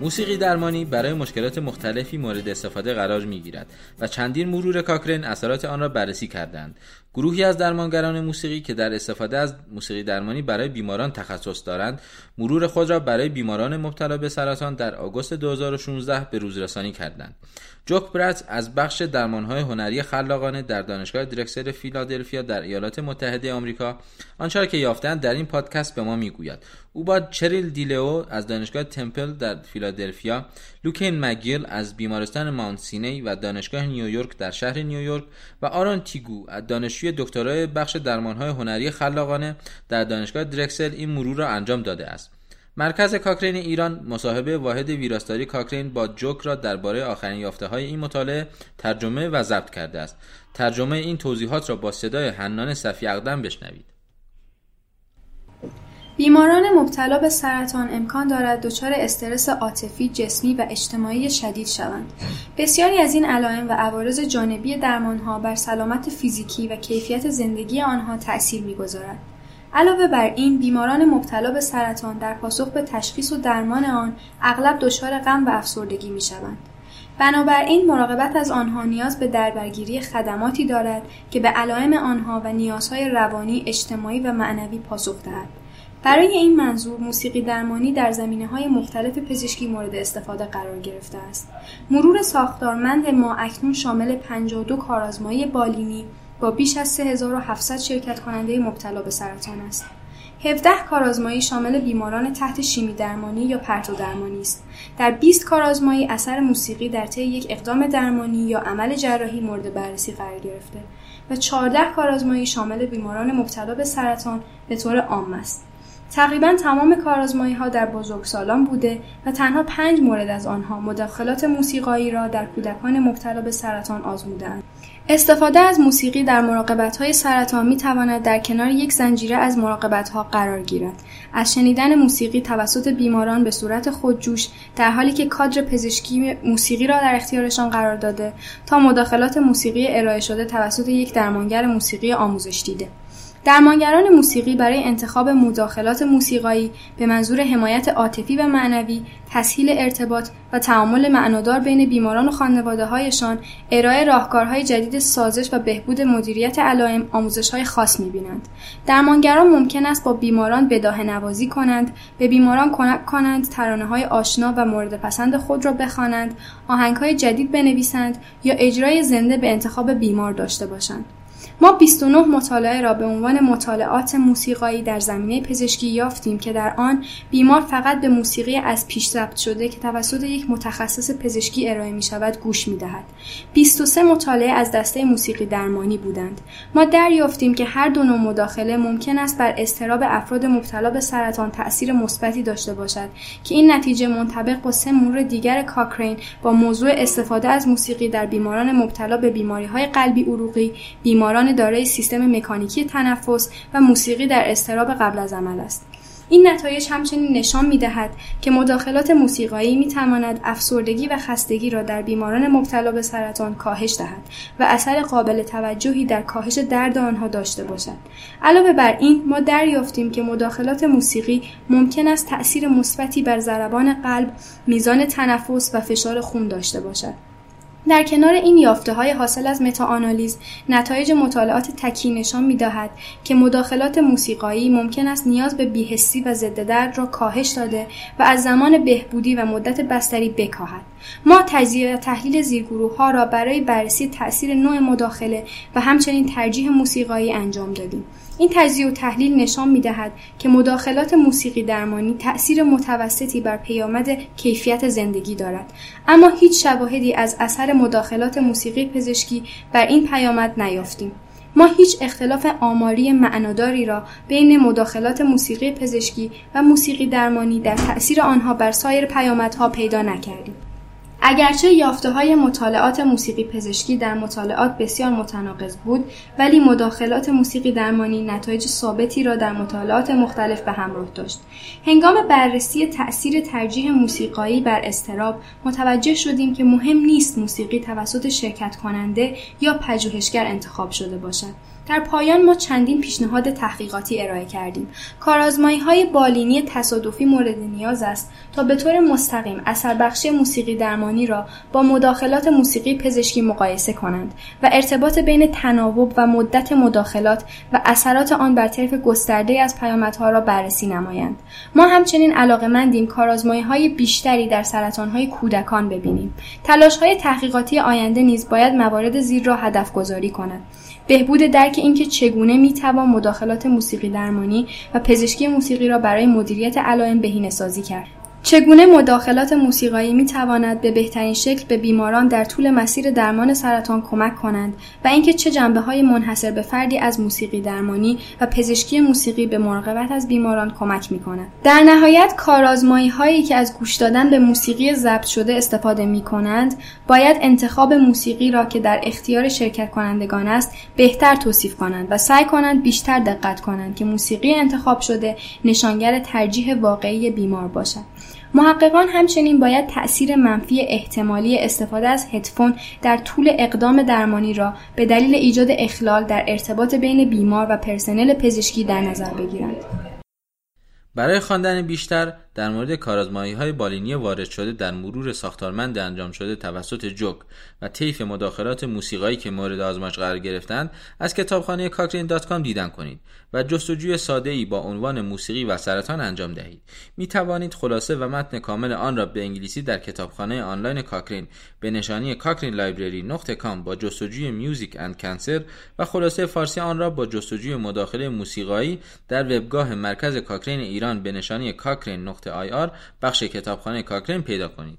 موسیقی درمانی برای مشکلات مختلفی مورد استفاده قرار می گیرد و چندین مرور کاکرین اثرات آن را بررسی کردند. گروهی از درمانگران موسیقی که در استفاده از موسیقی درمانی برای بیماران تخصص دارند، مرور خود را برای بیماران مبتلا به سرطان در آگوست 2016 به روز رسانی کردند. جوک برات از بخش درمانهای هنری خلاقانه در دانشگاه درکسل فیلادلفیا در ایالات متحده آمریکا آنچه که یافتند در این پادکست به ما می‌گوید او با چریل دیلئو از دانشگاه تمپل در فیلادلفیا لوکین مگیل از بیمارستان ماونت سینی و دانشگاه نیویورک در شهر نیویورک و آرون تیگو از دانشجوی دکترای بخش درمانهای هنری خلاقانه در دانشگاه درکسل این مرور را انجام داده است مرکز کاکرین ایران مصاحبه واحد ویراستاری کاکرین با جوک را درباره آخرین یافته های این مطالعه ترجمه و ضبط کرده است. ترجمه این توضیحات را با صدای حنان صفی اقدم بشنوید. بیماران مبتلا به سرطان امکان دارد دچار استرس عاطفی، جسمی و اجتماعی شدید شوند. بسیاری از این علائم و عوارض جانبی درمانها بر سلامت فیزیکی و کیفیت زندگی آنها تأثیر می‌گذارد. علاوه بر این بیماران مبتلا به سرطان در پاسخ به تشخیص و درمان آن اغلب دچار غم و افسردگی می شوند. بنابراین مراقبت از آنها نیاز به دربرگیری خدماتی دارد که به علائم آنها و نیازهای روانی، اجتماعی و معنوی پاسخ دهد. برای این منظور موسیقی درمانی در زمینه های مختلف پزشکی مورد استفاده قرار گرفته است. مرور ساختارمند ما اکنون شامل 52 کارآزمایی بالینی با بیش از 3700 شرکت کننده مبتلا به سرطان است. 17 کارآزمایی شامل بیماران تحت شیمی درمانی یا پرتو درمانی است. در 20 کارآزمایی اثر موسیقی در طی یک اقدام درمانی یا عمل جراحی مورد بررسی قرار گرفته و 14 کارآزمایی شامل بیماران مبتلا به سرطان به طور عام است. تقریبا تمام کارآزمایی ها در بزرگسالان بوده و تنها پنج مورد از آنها مداخلات موسیقایی را در کودکان مبتلا به سرطان آزمودند. استفاده از موسیقی در مراقبت های سرطان می تواند در کنار یک زنجیره از مراقبت ها قرار گیرد. از شنیدن موسیقی توسط بیماران به صورت خودجوش در حالی که کادر پزشکی موسیقی را در اختیارشان قرار داده تا مداخلات موسیقی ارائه شده توسط یک درمانگر موسیقی آموزش دیده. درمانگران موسیقی برای انتخاب مداخلات موسیقایی به منظور حمایت عاطفی و معنوی، تسهیل ارتباط و تعامل معنادار بین بیماران و خانواده هایشان، ارائه راهکارهای جدید سازش و بهبود مدیریت علائم آموزش های خاص می‌بینند. درمانگران ممکن است با بیماران بداه نوازی کنند، به بیماران کمک کنند ترانه های آشنا و مورد پسند خود را بخوانند، آهنگ های جدید بنویسند یا اجرای زنده به انتخاب بیمار داشته باشند. ما 29 مطالعه را به عنوان مطالعات موسیقایی در زمینه پزشکی یافتیم که در آن بیمار فقط به موسیقی از پیش ضبط شده که توسط یک متخصص پزشکی ارائه می شود گوش می دهد. 23 مطالعه از دسته موسیقی درمانی بودند. ما دریافتیم که هر دو نوع مداخله ممکن است بر استراب افراد مبتلا به سرطان تأثیر مثبتی داشته باشد که این نتیجه منطبق با سه مورد دیگر کاکرین با موضوع استفاده از موسیقی در بیماران مبتلا به بیماری های قلبی عروقی، بیماران دارای سیستم مکانیکی تنفس و موسیقی در استراب قبل از عمل است. این نتایج همچنین نشان می دهد که مداخلات موسیقایی می تواند افسردگی و خستگی را در بیماران مبتلا به سرطان کاهش دهد و اثر قابل توجهی در کاهش درد آنها داشته باشد. علاوه بر این ما دریافتیم که مداخلات موسیقی ممکن است تأثیر مثبتی بر ضربان قلب، میزان تنفس و فشار خون داشته باشد. در کنار این یافته های حاصل از متاآنالیز نتایج مطالعات تکی نشان می دهد که مداخلات موسیقایی ممکن است نیاز به بیهستی و ضد درد را کاهش داده و از زمان بهبودی و مدت بستری بکاهد. ما تجزیه و تحلیل زیرگروه ها را برای بررسی تاثیر نوع مداخله و همچنین ترجیح موسیقایی انجام دادیم. این تجزیه و تحلیل نشان می دهد که مداخلات موسیقی درمانی تأثیر متوسطی بر پیامد کیفیت زندگی دارد. اما هیچ شواهدی از اثر مداخلات موسیقی پزشکی بر این پیامد نیافتیم. ما هیچ اختلاف آماری معناداری را بین مداخلات موسیقی پزشکی و موسیقی درمانی در تأثیر آنها بر سایر پیامدها پیدا نکردیم. اگرچه یافته های مطالعات موسیقی پزشکی در مطالعات بسیار متناقض بود ولی مداخلات موسیقی درمانی نتایج ثابتی را در مطالعات مختلف به همراه داشت. هنگام بررسی تأثیر ترجیح موسیقایی بر استراب متوجه شدیم که مهم نیست موسیقی توسط شرکت کننده یا پژوهشگر انتخاب شده باشد. در پایان ما چندین پیشنهاد تحقیقاتی ارائه کردیم. کارازمایی های بالینی تصادفی مورد نیاز است تا به طور مستقیم اثر بخشی موسیقی درمانی را با مداخلات موسیقی پزشکی مقایسه کنند و ارتباط بین تناوب و مدت مداخلات و اثرات آن بر طیف گسترده از پیامدها را بررسی نمایند. ما همچنین علاقمندیم کارازمایی های بیشتری در سرطان های کودکان ببینیم. تلاش های تحقیقاتی آینده نیز باید موارد زیر را هدف گذاری کند. بهبود درک اینکه چگونه می‌توان مداخلات موسیقی درمانی و پزشکی موسیقی را برای مدیریت علائم بهینه‌سازی کرد. چگونه مداخلات موسیقایی می تواند به بهترین شکل به بیماران در طول مسیر درمان سرطان کمک کنند و اینکه چه جنبه های منحصر به فردی از موسیقی درمانی و پزشکی موسیقی به مراقبت از بیماران کمک می کند. در نهایت کارآزمایی هایی که از گوش دادن به موسیقی ضبط شده استفاده می کنند باید انتخاب موسیقی را که در اختیار شرکت کنندگان است بهتر توصیف کنند و سعی کنند بیشتر دقت کنند که موسیقی انتخاب شده نشانگر ترجیح واقعی بیمار باشد. محققان همچنین باید تأثیر منفی احتمالی استفاده از هدفون در طول اقدام درمانی را به دلیل ایجاد اخلال در ارتباط بین بیمار و پرسنل پزشکی در نظر بگیرند. برای خواندن بیشتر در مورد کارازمایی های بالینی وارد شده در مرور ساختارمند انجام شده توسط جوک و طیف مداخلات موسیقایی که مورد آزمایش قرار گرفتند از کتابخانه کاکرین dot دیدن کنید و جستجوی ساده ای با عنوان موسیقی و سرطان انجام دهید. می توانید خلاصه و متن کامل آن را به انگلیسی در کتابخانه آنلاین کاکرین به نشانی Cochrane Library نقطه com با جستجوی music and cancer و خلاصه فارسی آن را با جستجوی مداخله موسیقایی در وبگاه مرکز کاکرین ایران به نشانی کاکرین آی آر بخش کتابخانه کاکرین پیدا کنید.